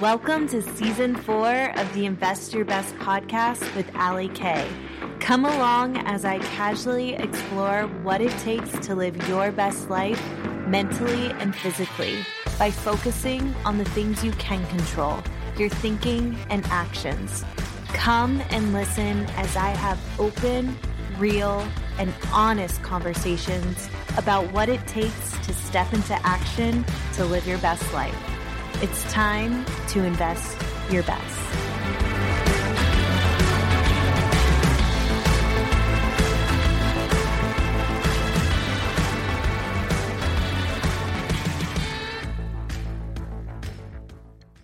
Welcome to season four of the Invest Your Best podcast with Ali Kay. Come along as I casually explore what it takes to live your best life mentally and physically by focusing on the things you can control, your thinking and actions. Come and listen as I have open, real, and honest conversations about what it takes to step into action to live your best life. It's time to invest your best.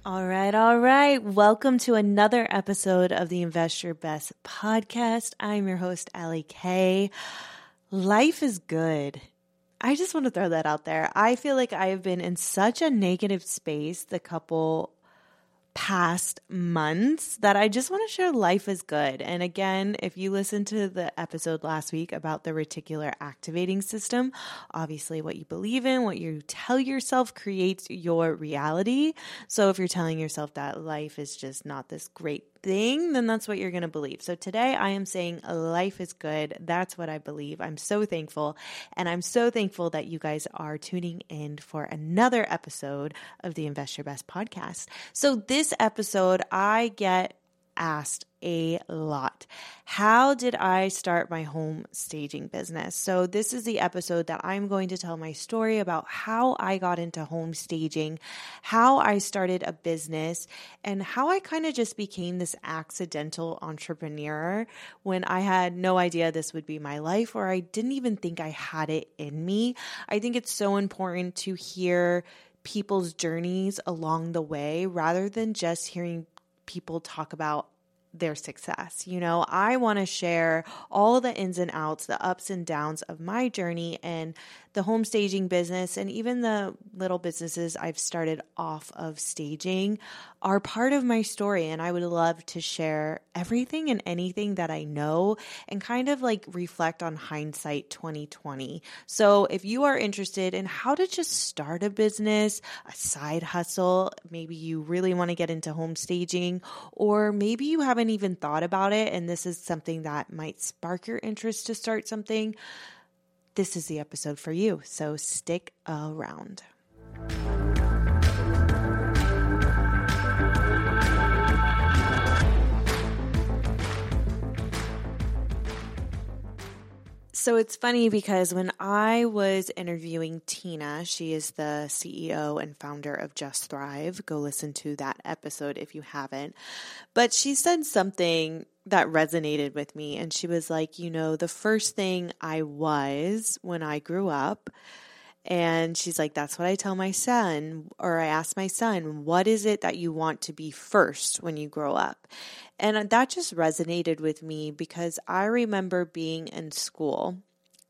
All right, all right. Welcome to another episode of the Invest Your Best podcast. I'm your host, Ali Kay. Life is good. I just want to throw that out there. I feel like I have been in such a negative space the couple past months that I just want to share life is good. And again, if you listened to the episode last week about the reticular activating system, obviously what you believe in, what you tell yourself creates your reality. So if you're telling yourself that life is just not this great thing, then that's what you're going to believe. So today I am saying life is good. That's what I believe. I'm so thankful. And I'm so thankful that you guys are tuning in for another episode of the Invest Your Best podcast. So this episode, I get asked a lot. How did I start my home staging business? So, this is the episode that I'm going to tell my story about how I got into home staging, how I started a business, and how I kind of just became this accidental entrepreneur when I had no idea this would be my life or I didn't even think I had it in me. I think it's so important to hear people's journeys along the way rather than just hearing people talk about their success. You know, I want to share all the ins and outs, the ups and downs of my journey and the home staging business and even the little businesses I've started off of staging are part of my story. And I would love to share everything and anything that I know and kind of like reflect on hindsight 2020. So if you are interested in how to just start a business, a side hustle, maybe you really want to get into home staging, or maybe you haven't even thought about it and this is something that might spark your interest to start something this is the episode for you. So stick around. So it's funny because when I was interviewing Tina, she is the CEO and founder of Just Thrive. Go listen to that episode if you haven't. But she said something that resonated with me. And she was like, you know, the first thing I was when I grew up, and she's like, that's what I tell my son, or I ask my son, what is it that you want to be first when you grow up? And uh, that just resonated with me because I remember being in school,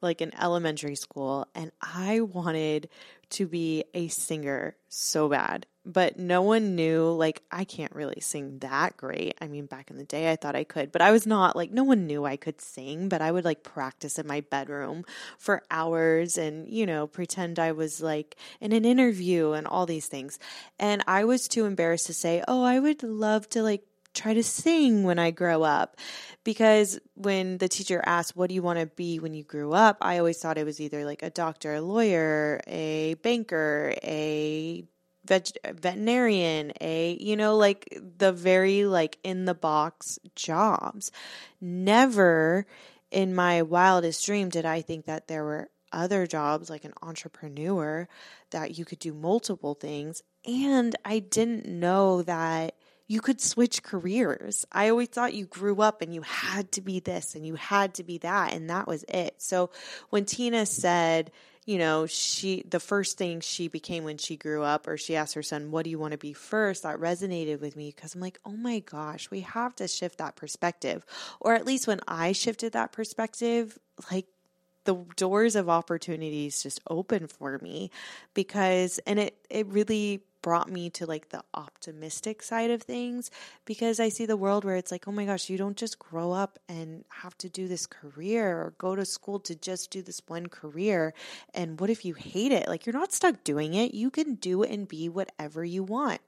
like in elementary school, and I wanted to be a singer so bad but no one knew like I can't really sing that great. I mean, back in the day I thought I could, but I was not like no one knew I could sing, but I would like practice in my bedroom for hours and, you know, pretend I was like in an interview and all these things. And I was too embarrassed to say, "Oh, I would love to like try to sing when I grow up. Because when the teacher asked, What do you want to be when you grew up? I always thought it was either like a doctor, a lawyer, a banker, a veg- veterinarian, a, you know, like the very like in the box jobs. Never in my wildest dream did I think that there were other jobs like an entrepreneur that you could do multiple things. And I didn't know that you could switch careers. I always thought you grew up and you had to be this and you had to be that, and that was it. So when Tina said, you know, she, the first thing she became when she grew up, or she asked her son, What do you want to be first? That resonated with me because I'm like, Oh my gosh, we have to shift that perspective. Or at least when I shifted that perspective, like, the doors of opportunities just open for me because and it it really brought me to like the optimistic side of things because I see the world where it's like, oh my gosh, you don't just grow up and have to do this career or go to school to just do this one career. And what if you hate it? Like, you're not stuck doing it. You can do and be whatever you want.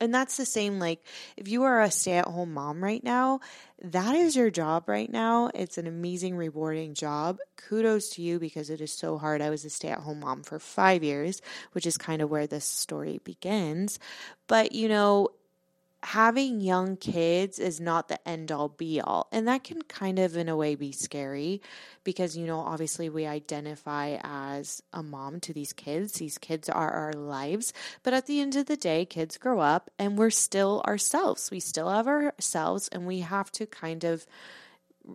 And that's the same, like, if you are a stay at home mom right now, that is your job right now. It's an amazing, rewarding job. Kudos to you because it is so hard. I was a stay at home mom for five years, which is kind of where this story begins. But, you know, having young kids is not the end all be all. And that can kind of, in a way, be scary because, you know, obviously we identify as a mom to these kids. These kids are our lives. But at the end of the day, kids grow up and we're still ourselves. We still have ourselves and we have to kind of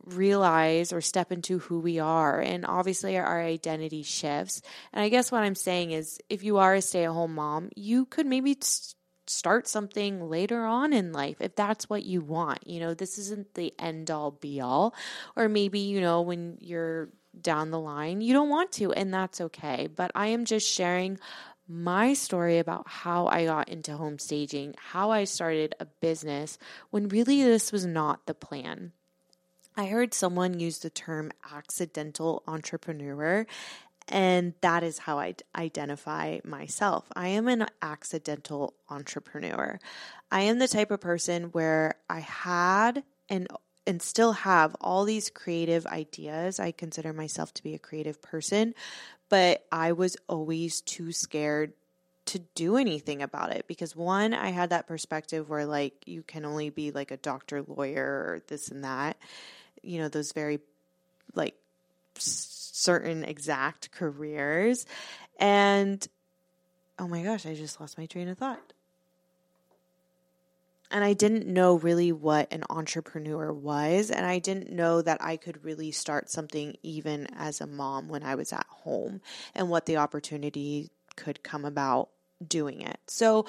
realize or step into who we are. And obviously, our identity shifts. And I guess what I'm saying is if you are a stay at home mom, you could maybe. Start something later on in life if that's what you want. You know, this isn't the end all be all. Or maybe, you know, when you're down the line, you don't want to, and that's okay. But I am just sharing my story about how I got into home staging, how I started a business when really this was not the plan. I heard someone use the term accidental entrepreneur, and that is how I identify myself. I am an accidental entrepreneur. I am the type of person where I had and and still have all these creative ideas. I consider myself to be a creative person, but I was always too scared to do anything about it because one, I had that perspective where like you can only be like a doctor, lawyer, or this and that. You know, those very like certain exact careers. And oh my gosh, I just lost my train of thought. And I didn't know really what an entrepreneur was. And I didn't know that I could really start something even as a mom when I was at home and what the opportunity could come about doing it. So,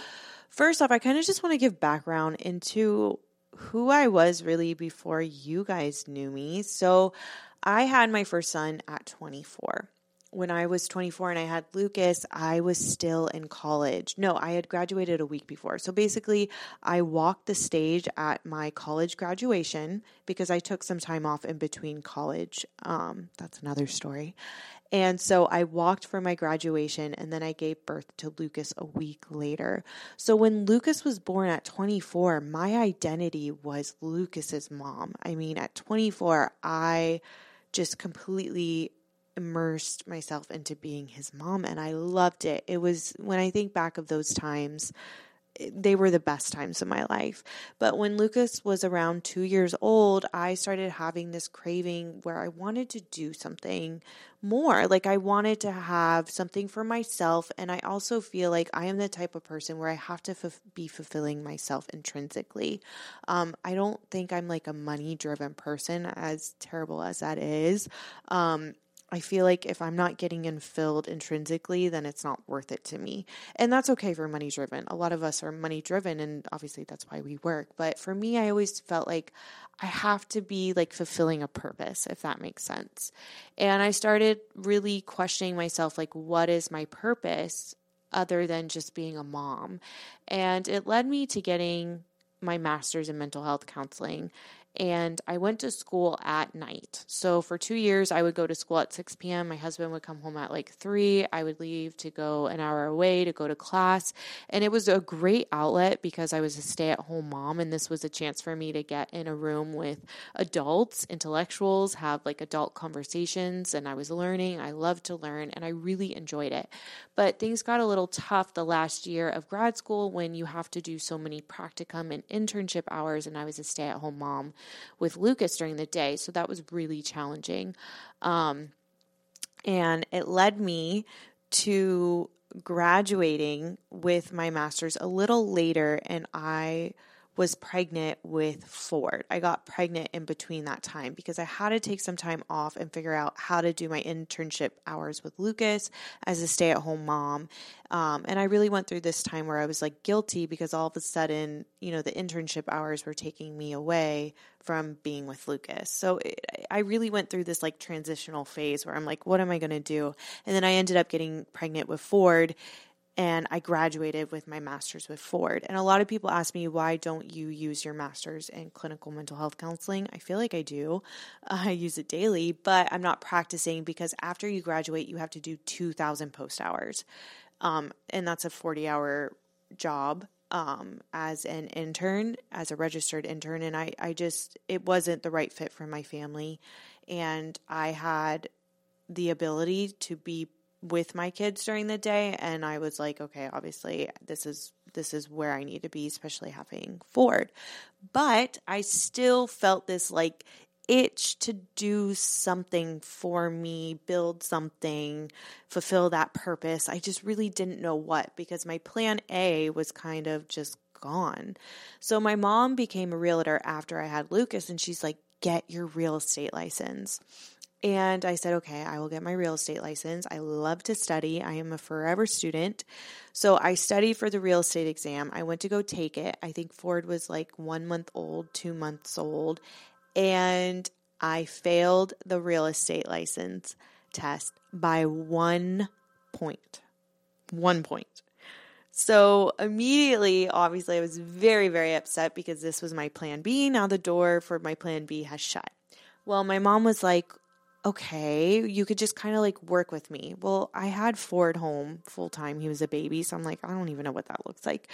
first off, I kind of just want to give background into who I was really before you guys knew me. So, I had my first son at 24. When I was 24 and I had Lucas, I was still in college. No, I had graduated a week before. So basically, I walked the stage at my college graduation because I took some time off in between college. Um, that's another story. And so I walked for my graduation and then I gave birth to Lucas a week later. So when Lucas was born at 24, my identity was Lucas's mom. I mean, at 24, I just completely immersed myself into being his mom and I loved it. It was when I think back of those times, they were the best times of my life. But when Lucas was around two years old, I started having this craving where I wanted to do something more. Like I wanted to have something for myself. And I also feel like I am the type of person where I have to f- be fulfilling myself intrinsically. Um, I don't think I'm like a money driven person, as terrible as that is. Um, I feel like if I'm not getting in filled intrinsically, then it's not worth it to me. And that's okay for money driven. A lot of us are money driven, and obviously that's why we work. But for me, I always felt like I have to be like fulfilling a purpose, if that makes sense. And I started really questioning myself like, what is my purpose other than just being a mom? And it led me to getting my master's in mental health counseling and I went to school at night. So for two years, I would go to school at 6 p.m. My husband would come home at like 3. I would leave to go an hour away to go to class. And it was a great outlet because I was a stay at home mom. And this was a chance for me to get in a room with adults, intellectuals, have like adult conversations. And I was learning. I loved to learn and I really enjoyed it. But things got a little tough the last year of grad school when you have to do so many practicum and internship hours. And I was a stay at home mom with Lucas during the day. So that was really challenging. Um, and it led me to graduating with my master's a little later, and I was pregnant with Ford. I got pregnant in between that time because I had to take some time off and figure out how to do my internship hours with Lucas as a stay at home mom. Um, and I really went through this time where I was like guilty because all of a sudden, you know, the internship hours were taking me away from being with Lucas. So it, I really went through this like transitional phase where I'm like, what am I going to do? And then I ended up getting pregnant with Ford and I graduated with my master's with Ford. And a lot of people ask me, why don't you use your master's in clinical mental health counseling? I feel like I do. I use it daily, but I'm not practicing because after you graduate, you have to do 2,000 post hours. Um, and that's a 40 hour job um, as an intern, as a registered intern, and I, I just, it wasn't the right fit for my family. And I had the ability to be with my kids during the day and I was like okay obviously this is this is where I need to be especially having Ford but I still felt this like itch to do something for me build something fulfill that purpose I just really didn't know what because my plan A was kind of just gone so my mom became a realtor after I had Lucas and she's like get your real estate license and I said, okay, I will get my real estate license. I love to study. I am a forever student. So I studied for the real estate exam. I went to go take it. I think Ford was like one month old, two months old. And I failed the real estate license test by one point. One point. So immediately, obviously, I was very, very upset because this was my plan B. Now the door for my plan B has shut. Well, my mom was like, okay, you could just kind of like work with me. Well, I had Ford home full time. He was a baby. So I'm like, I don't even know what that looks like.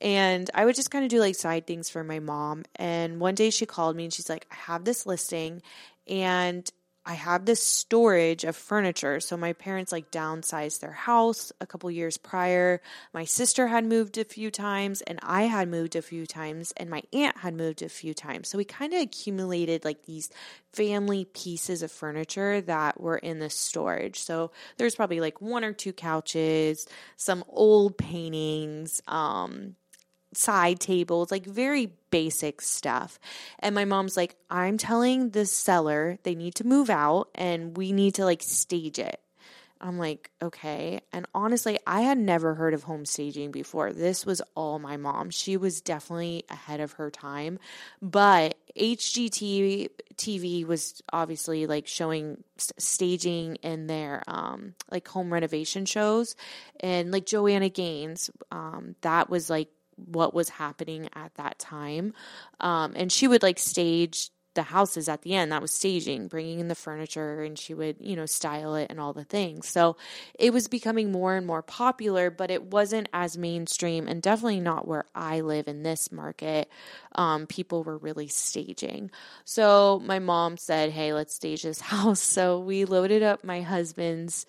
And I would just kind of do like side things for my mom. And one day she called me and she's like, I have this listing and I have this storage of furniture. So my parents like downsized their house a couple years prior. My sister had moved a few times and I had moved a few times and my aunt had moved a few times. So we kind of accumulated like these family pieces of furniture that were in the storage. So there's probably like one or two couches, some old paintings, um side tables, like very basic stuff. And my mom's like, I'm telling the seller they need to move out and we need to like stage it. I'm like, okay. And honestly, I had never heard of home staging before. This was all my mom. She was definitely ahead of her time. But HGTV TV was obviously like showing staging in their um, like home renovation shows. And like Joanna Gaines, um, that was like what was happening at that time. Um, and she would like stage the houses at the end. That was staging, bringing in the furniture, and she would, you know, style it and all the things. So it was becoming more and more popular, but it wasn't as mainstream and definitely not where I live in this market. Um, people were really staging. So my mom said, Hey, let's stage this house. So we loaded up my husband's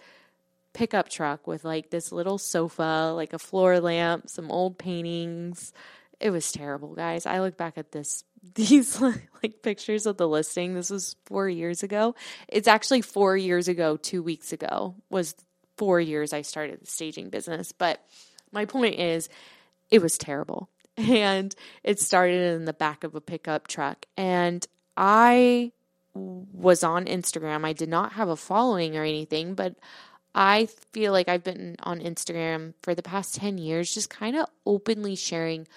pickup truck with like this little sofa, like a floor lamp, some old paintings. It was terrible, guys. I look back at this these like pictures of the listing. This was 4 years ago. It's actually 4 years ago, 2 weeks ago was 4 years I started the staging business, but my point is it was terrible. And it started in the back of a pickup truck and I was on Instagram. I did not have a following or anything, but I feel like I've been on Instagram for the past 10 years, just kind of openly sharing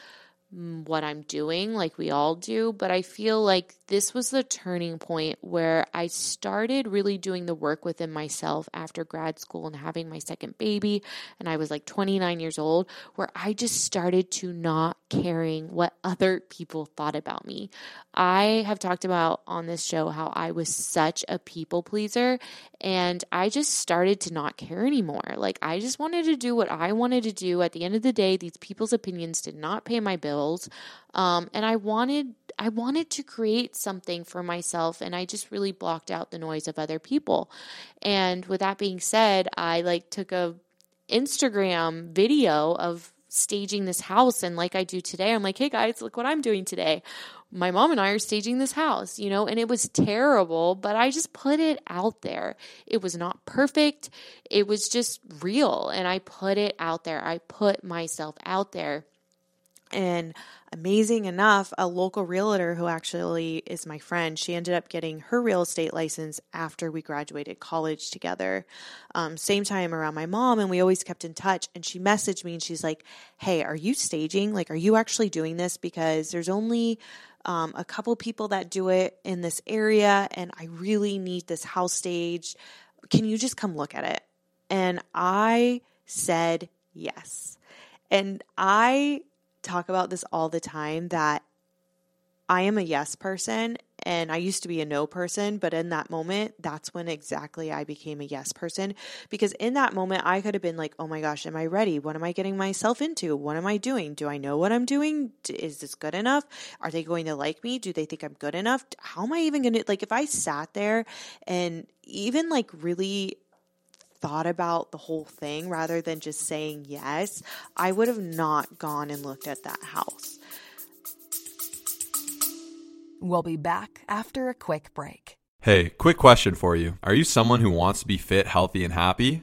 mm, what I'm doing, like we all do. But I feel like this was the turning point where I started really doing the work within myself after grad school and having my second baby. And I was like 29 years old, where I just started to not caring what other people thought about me. I have talked about on this show how I was such a people pleaser and I just started to not care anymore. Like, I just wanted to do what I wanted to do. At the end of the day, these people's opinions did not pay my bills. Um, and I wanted I wanted to create something for myself and I just really blocked out the noise of other people. And with that being said, I like took a Instagram video of staging this house and like I do today, I'm like, "Hey guys, look what I'm doing today." My mom and I are staging this house, you know, and it was terrible, but I just put it out there. It was not perfect. It was just real and I put it out there. I put myself out there. And amazing enough, a local realtor who actually is my friend, she ended up getting her real estate license after we graduated college together. Um, same time around my mom, and we always kept in touch. And she messaged me and she's like, Hey, are you staging? Like, are you actually doing this? Because there's only um, a couple people that do it in this area, and I really need this house staged. Can you just come look at it? And I said yes. And I talk about this all the time that I am a yes person And I used to be a no person, but in that moment, that's when exactly I became a yes person. Because in that moment, I could have been like, oh my gosh, am I ready? What am I getting myself into? What am I doing? Do I know what I'm doing? Is this good enough? Are they going to like me? Do they think I'm good enough? How am I even going to, like, if I sat there and even like really thought about the whole thing rather than just saying yes, I would have not gone and looked at that house. We'll be back after a quick break. Hey, quick question for you. Are you someone who wants to be fit, healthy, and happy?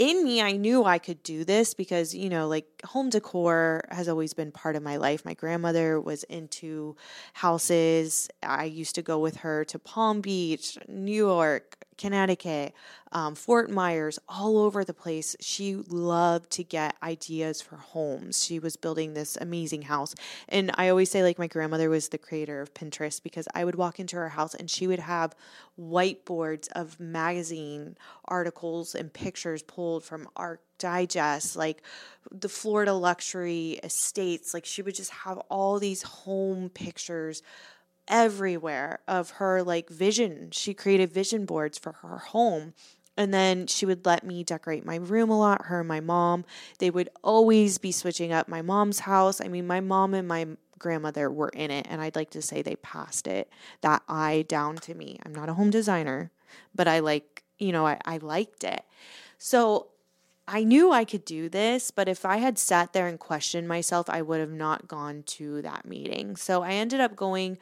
In me, I knew I could do this because, you know, like home decor has always been part of my life. My grandmother was into houses. I used to go with her to Palm Beach, New York, Connecticut, um, Fort Myers, all over the place. She loved to get ideas for homes. She was building this amazing house. And I always say, like, my grandmother was the creator of Pinterest because I would walk into her house and she would have whiteboards of magazine articles and pictures pulled from Arch Digest, like the Florida luxury estates. Like, she would just have all these home pictures everywhere of her like vision. She created vision boards for her home. And then she would let me decorate my room a lot, her and my mom. They would always be switching up my mom's house. I mean, my mom and my grandmother were in it, and I'd like to say they passed it, that eye down to me. I'm not a home designer, but I like, you know, I, I liked it. So I knew I could do this, but if I had sat there and questioned myself, I would have not gone to that meeting. So I ended up going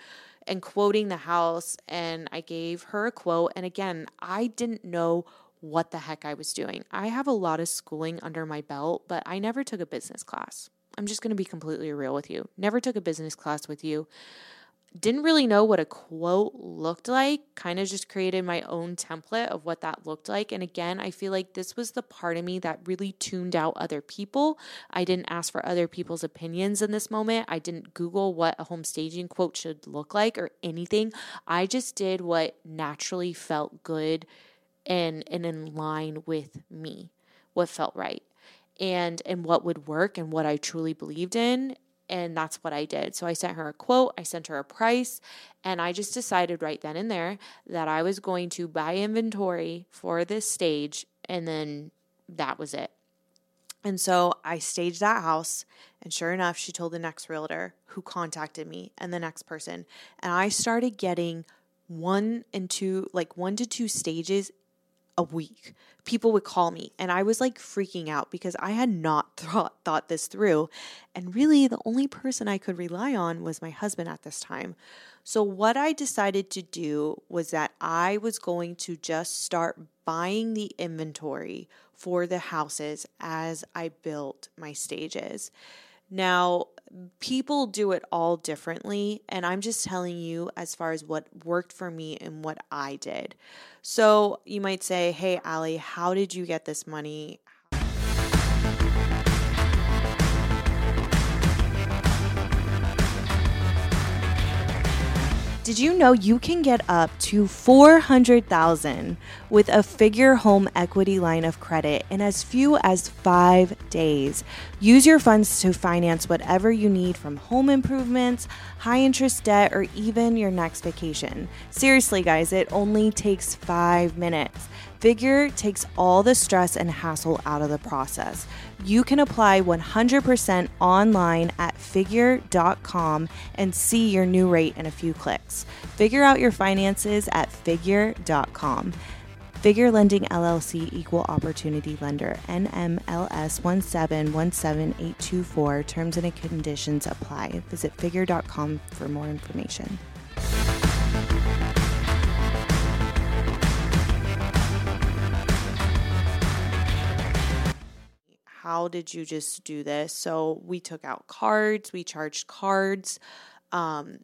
and quoting the house and I gave her a quote. And again, I didn't know what the heck I was doing. I have a lot of schooling under my belt, but I never took a business class. I'm just going to be completely real with you. Never took a business class with you didn't really know what a quote looked like, kind of just created my own template of what that looked like. And again, I feel like this was the part of me that really tuned out other people. I didn't ask for other people's opinions in this moment. I didn't Google what a home staging quote should look like or anything. I just did what naturally felt good and, and in line with me, what felt right and and what would work and what I truly believed in and that's what I did. So I sent her a quote, I sent her a price, and I just decided right then and there that I was going to buy inventory for this stage, and then that was it. And so I staged that house, and sure enough, she told the next realtor who contacted me and the next person. And I started getting one and two, like one to two stages a week. People would call me and I was like freaking out because I had not thought thought this through. And really the only person I could rely on was my husband at this time. So what I decided to do was that I was going to just start buying the inventory for the houses as I built my stages. Now, people do it all differently, and I'm just telling you as far as what worked for me and what I did. So you might say, Hey, Ali, how did you get this money? Did you know you can get up to 400,000 with a figure home equity line of credit in as few as 5 days? Use your funds to finance whatever you need from home improvements, high interest debt, or even your next vacation. Seriously, guys, it only takes 5 minutes. Figure takes all the stress and hassle out of the process. You can apply 100% online at figure.com and see your new rate in a few clicks. Figure out your finances at figure.com. Figure Lending LLC Equal Opportunity Lender NMLS 1717824 Terms and conditions apply. Visit figure.com for more information. How did you just do this? So we took out cards, we charged cards. Um,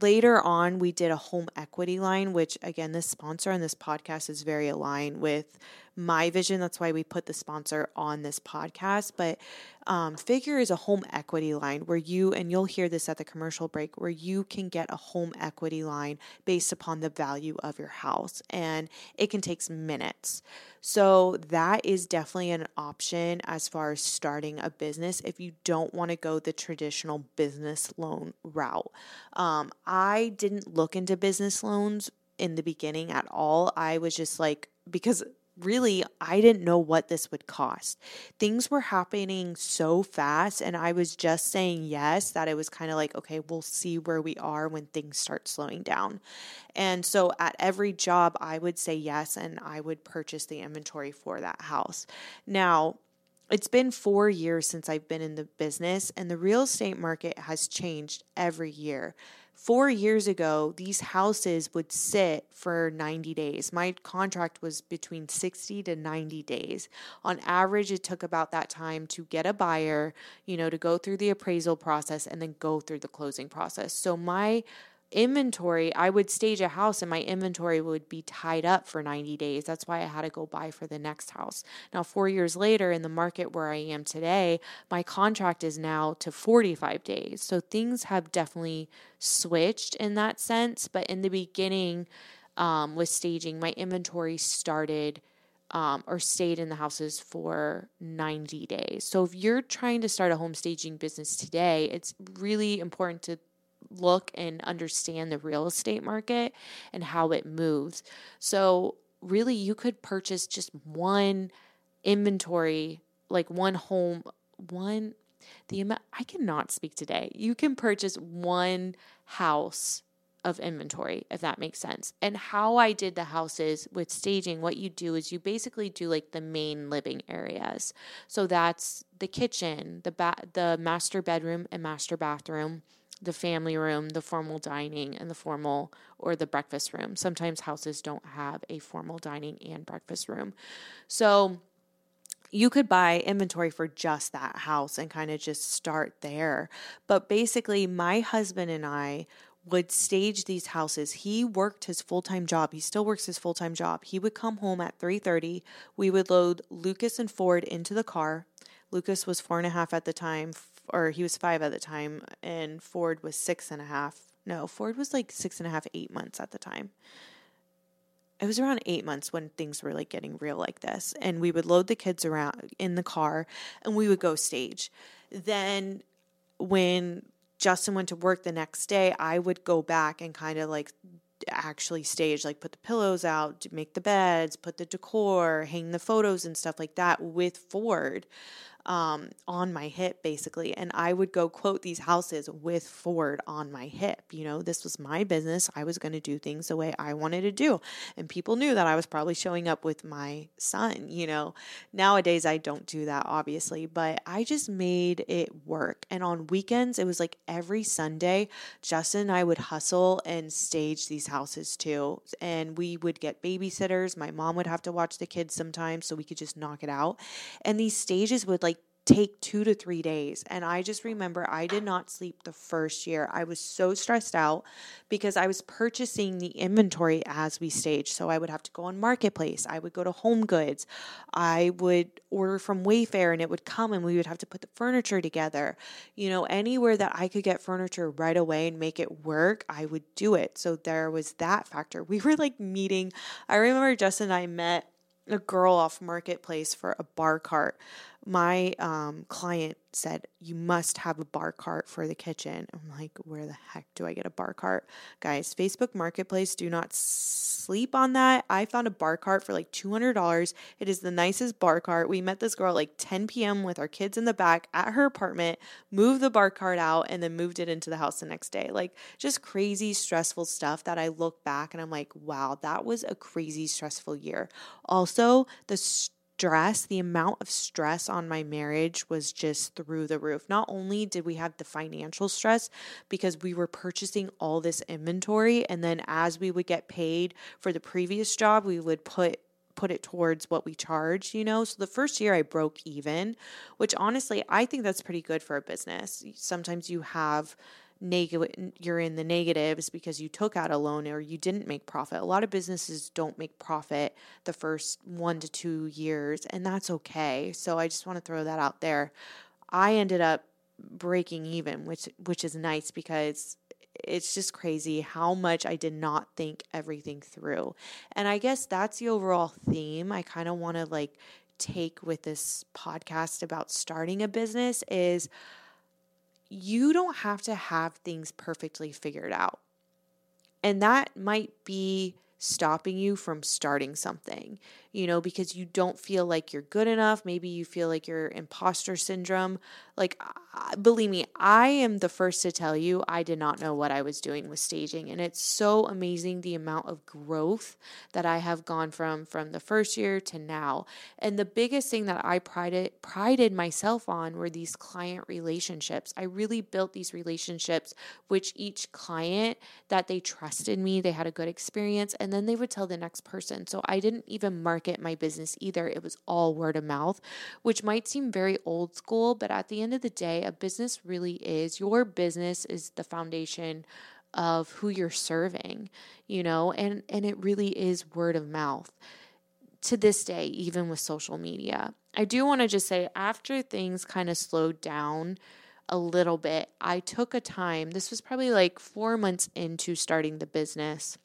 later on, we did a home equity line, which again, this sponsor on this podcast is very aligned with my vision. That's why we put the sponsor on this podcast. But um, Figure is a home equity line where you, and you'll hear this at the commercial break, where you can get a home equity line based upon the value of your house. And it can take minutes. So that is definitely an option as far as starting a business if you don't want to go the traditional business loan route. Um, I didn't look into business loans in the beginning at all. I was just like, because really, I didn't know what this would cost. Things were happening so fast, and I was just saying yes that it was kind of like, okay, we'll see where we are when things start slowing down. And so at every job, I would say yes, and I would purchase the inventory for that house. Now, it's been four years since I've been in the business, and the real estate market has changed every year. Four years ago, these houses would sit for 90 days. My contract was between 60 to 90 days. On average, it took about that time to get a buyer, you know, to go through the appraisal process and then go through the closing process. So my inventory, I would stage a house and my inventory would be tied up for 90 days. That's why I had to go buy for the next house. Now, four years later, in the market where I am today, my contract is now to 45 days. So things have definitely switched in that sense. But in the beginning, um, with staging, my inventory started. Um, or stayed in the houses for 90 days. So, if you're trying to start a home staging business today, it's really important to look and understand the real estate market and how it moves. So, really, you could purchase just one inventory, like one home, one. The amount I cannot speak today. You can purchase one house of inventory, if that makes sense. And how I did the houses with staging, what you do is you basically do like the main living areas. So that's the kitchen, the ba- the master bedroom and master bathroom, the family room, the formal dining, and the formal or the breakfast room. Sometimes houses don't have a formal dining and breakfast room. So you could buy inventory for just that house and kind of just start there. But basically, my husband and I would stage these houses. He worked his full-time job. He still works his full-time job. He would come home at 3:30. We would load Lucas and Ford into the car. Lucas was four and a half at the time or he was five at the time, and Ford was six and a half. No, Ford was like six and a half, eight months at the time. It was around eight months when things were like getting real like this. And we would load the kids around in the car and we would go stage. Then when Justin went to work the next day, I would go back and kind of like actually stage, like put the pillows out, make the beds, put the decor, hang the photos and stuff like that with Ford um, on my hip, basically. And I would go quote these houses with Ford on my hip. You know, this was my business. I was going to do things the way I wanted to do. And people knew that I was probably showing up with my son. You know, nowadays I don't do that, obviously, but I just made it work. And on weekends, it was like every Sunday, Justin and I would hustle and stage these houses too. And we would get babysitters. My mom would have to watch the kids sometimes so we could just knock it out. And these stages would like take two to three days. And I just remember I did not sleep the first year. I was so stressed out because I was purchasing the inventory as we staged. So I would have to go on Marketplace, I would go to Home Goods, I would order from Wayfair and it would come and we would have to put the furniture together. You know, anywhere that I could get furniture right away and make it work, I would do it. So there was that factor. We were like meeting. I remember Justin and I met a girl off marketplace for a bar cart my um, client said, You must have a bar cart for the kitchen. I'm like, Where the heck do I get a bar cart? Guys, Facebook Marketplace, do not sleep on that. I found a bar cart for like $200. It is the nicest bar cart. We met this girl at like 10 p.m. with our kids in the back at her apartment, moved the bar cart out, and then moved it into the house the next day. Like, just crazy, stressful stuff that I look back and I'm like, Wow, that was a crazy, stressful year. Also, the stress, the amount of stress on my marriage was just through the roof. Not only did we have the financial stress because we were purchasing all this inventory, and then as we would get paid for the previous job, we would put put it towards what we charge, you know? So the first year I broke even, which honestly, I think that's pretty good for a business. Sometimes you have negative you're in the negatives because you took out a loan or you didn't make profit. A lot of businesses don't make profit the first 1 to 2 years and that's okay. So I just want to throw that out there. I ended up breaking even, which which is nice because it's just crazy how much I did not think everything through. And I guess that's the overall theme I kind of want to like take with this podcast about starting a business is you don't have to have things perfectly figured out. And that might be stopping you from starting something, you know, because you don't feel like you're good enough. Maybe you feel like you're imposter syndrome. Like, believe me, I am the first to tell you, I did not know what I was doing with staging. And it's so amazing the amount of growth that I have gone from from the first year to now. And the biggest thing that I prided, prided myself on were these client relationships. I really built these relationships, which each client that they trusted me, they had a good experience. And then they would tell the next person. So I didn't even market my business either. It was all word of mouth, which might seem very old school, but at the end of the day, a business really is your business is the foundation of who you're serving, you know, and and it really is word of mouth to this day even with social media. I do want to just say after things kind of slowed down a little bit, I took a time. This was probably like 4 months into starting the business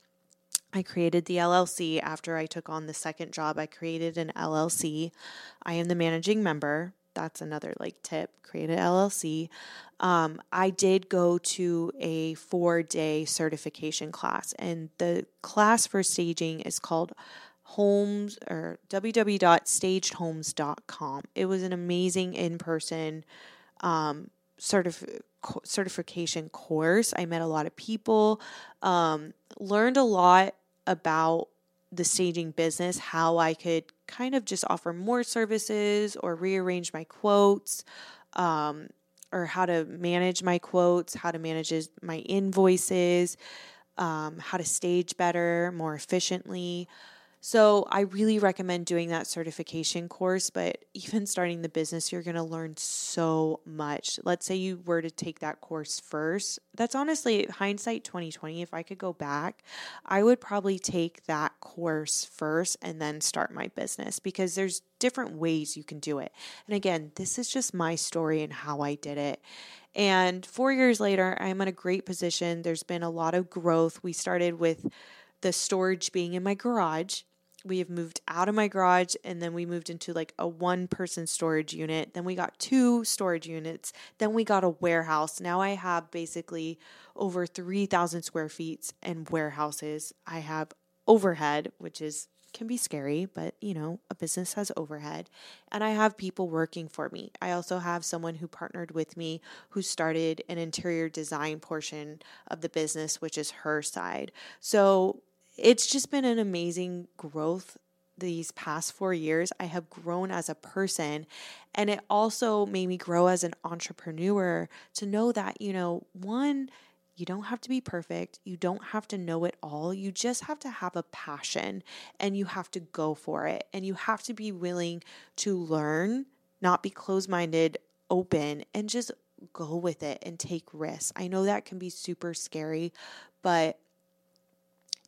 I created the LLC after I took on the second job. I created an LLC. I am the managing member. That's another like tip. Create an LLC. Um, I did go to a four day certification class, and the class for staging is called homes or www.stagedhomes.com. It was an amazing in person um, certif- certification course. I met a lot of people, um, learned a lot about the staging business, how I could kind of just offer more services or rearrange my quotes, um, or how to manage my quotes, how to manage my invoices, um, how to stage better, more efficiently. So I really recommend doing that certification course, but even starting the business, you're going to learn so much. Let's say you were to take that course first. That's honestly hindsight 2020. If I could go back, I would probably take that course first and then start my business because there's different ways you can do it. And again, this is just my story and how I did it. And 4 years later, I'm in a great position. There's been a lot of growth. We started with the storage being in my garage we have moved out of my garage and then we moved into like a one person storage unit. Then we got two storage units. Then we got a warehouse. Now I have basically over 3,000 square feet and warehouses. I have overhead, which is can be scary, but you know, a business has overhead. And I have people working for me. I also have someone who partnered with me who started an interior design portion of the business, which is her side. So it's just been an amazing growth these past four years. I have grown as a person, and it also made me grow as an entrepreneur to know that, you know, one, you don't have to be perfect. You don't have to know it all. You just have to have a passion and you have to go for it. And you have to be willing to learn, not be closed minded, open, and just go with it and take risks. I know that can be super scary, but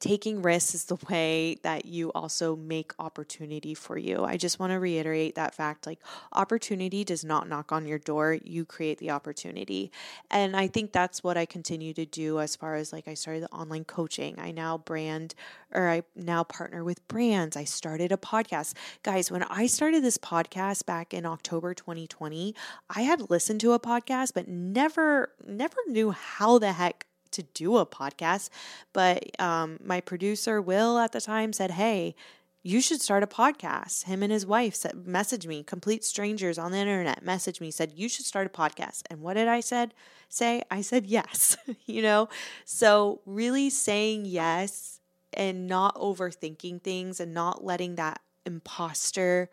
taking risks is the way that you also make opportunity for you. I just want to reiterate that fact like opportunity does not knock on your door, you create the opportunity. And I think that's what I continue to do as far as like I started the online coaching. I now brand or I now partner with brands. I started a podcast. Guys, when I started this podcast back in October 2020, I had listened to a podcast but never never knew how the heck to do a podcast. But um, my producer, Will, at the time said, Hey, you should start a podcast. Him and his wife said, messaged me, complete strangers on the internet, messaged me, said, You should start a podcast. And what did I said say? I said yes, you know? So really saying yes and not overthinking things and not letting that imposter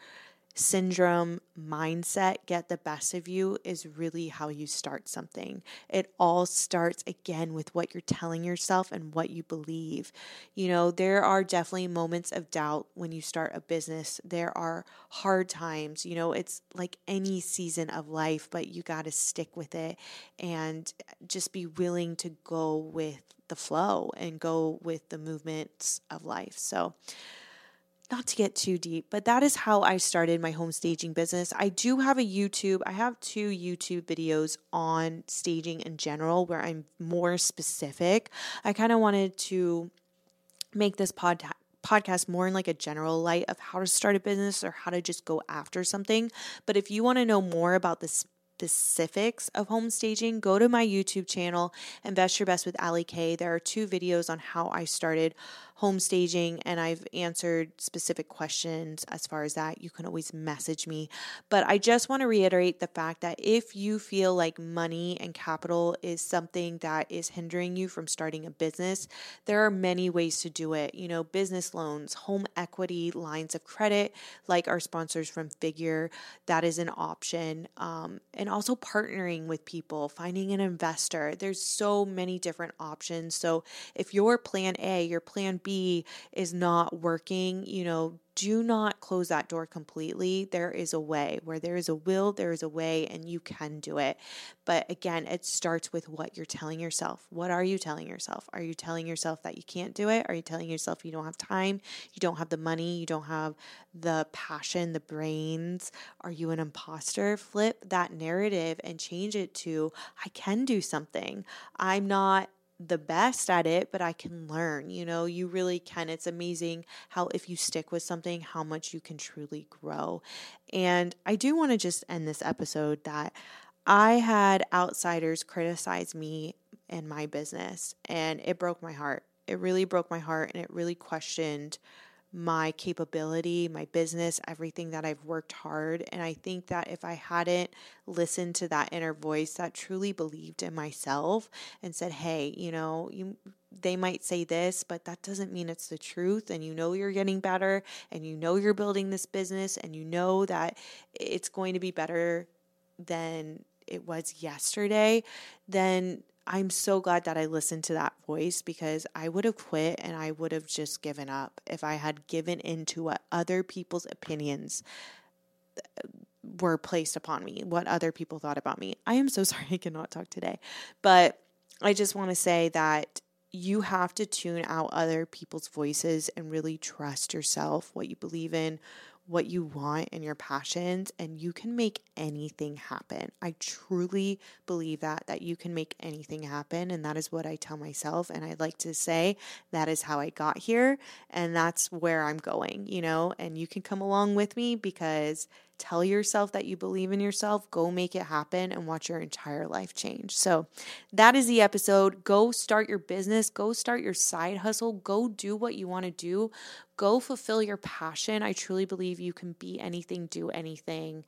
syndrome mindset get the best of you is really how you start something. It all starts again with what you're telling yourself and what you believe. You know, there are definitely moments of doubt when you start a business. There are hard times, you know, it's like any season of life, but you got to stick with it and just be willing to go with the flow and go with the movements of life. So, not to get too deep, but that is how I started my home staging business. I do have a YouTube, I have two YouTube videos on staging in general where I'm more specific. I kind of wanted to make this podcast podcast more in like a general light of how to start a business or how to just go after something. But if you want to know more about the specifics of home staging, go to my YouTube channel, and Invest Your Best with Ali Kay. There are two videos on how I started home staging and I've answered specific questions as far as that. You can always message me. But I just want to reiterate the fact that if you feel like money and capital is something that is hindering you from starting a business, there are many ways to do it. You know, business loans, home equity, lines of credit, like our sponsors from Figure, that is an option. Um, and also partnering with people, finding an investor. There's so many different options. So if your plan A, your plan B, is not working, you know, do not close that door completely. There is a way. Where there is a will, there is a way, and you can do it. But again, it starts with what you're telling yourself. What are you telling yourself? Are you telling yourself that you can't do it? Are you telling yourself you don't have time? You don't have the money? You don't have the passion, the brains? Are you an imposter? Flip that narrative and change it to I can do something. I'm not the best at it, but I can learn. You know, you really can. It's amazing how, if you stick with something, how much you can truly grow. And I do want to just end this episode that I had outsiders criticize me and my business, and it broke my heart. It really broke my heart, and it really questioned my capability, my business, everything that I've worked hard. And I think that if I hadn't listened to that inner voice that truly believed in myself and said, hey, you know, you they might say this, but that doesn't mean it's the truth. And you know you're getting better and you know you're building this business and you know that it's going to be better than it was yesterday, then I'm so glad that I listened to that voice because I would have quit and I would have just given up if I had given into what other people's opinions uh, were placed upon me, what other people thought about me. I am so sorry I cannot talk today, but I just want to say that you have to tune out other people's voices and really trust yourself, what you believe in, what you want and your passions and you can make anything happen. I truly believe that that you can make anything happen and that is what I tell myself and I like to say that is how I got here and that's where I'm going, you know, and you can come along with me because Tell yourself that you believe in yourself. Go make it happen and watch your entire life change. So, that is the episode. Go start your business. Go start your side hustle. Go do what you want to do. Go fulfill your passion. I truly believe you can be anything, do anything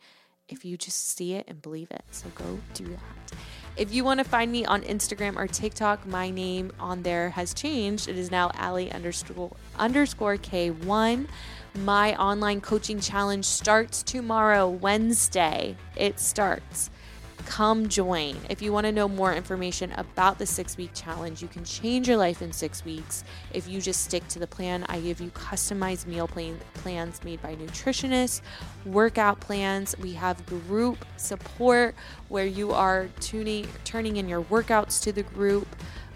if you just see it and believe it. So, go do that. If you want to find me on Instagram or TikTok, my name on there has changed. It is now Ali underscore underscore K1. My online coaching challenge starts tomorrow, Wednesday. It starts. Come join. If you want to know more information about the six week challenge, you can change your life in six weeks if you just stick to the plan. I give you customized meal plan, plans made by nutritionists, workout plans. We have group support where you are tuning, turning in your workouts to the group.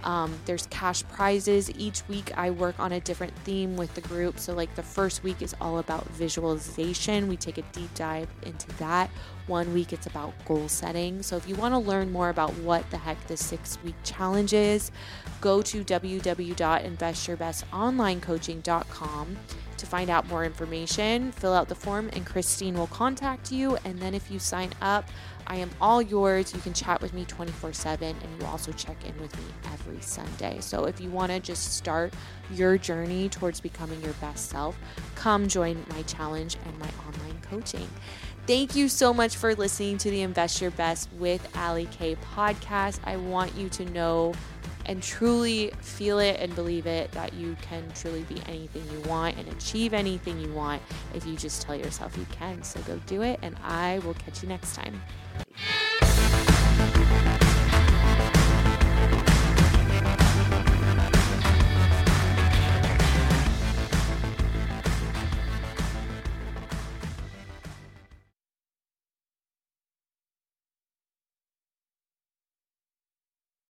Um, there's cash prizes. Each week, I work on a different theme with the group. So, like the first week is all about visualization. We take a deep dive into that. One week, it's about goal setting. So, if you want to learn more about what the heck the six week challenge is, go to www.investyourbestonlinecoaching.com to find out more information. Fill out the form, and Christine will contact you. And then, if you sign up, I am all yours. You can chat with me 24 7, and you also check in with me every Sunday. So if you want to just start your journey towards becoming your best self, come join my challenge and my online coaching. Thank you so much for listening to the Invest Your Best with Ali Kay podcast. I want you to know and truly feel it and believe it that you can truly be anything you want and achieve anything you want if you just tell yourself you can. So go do it, and I will catch you next time.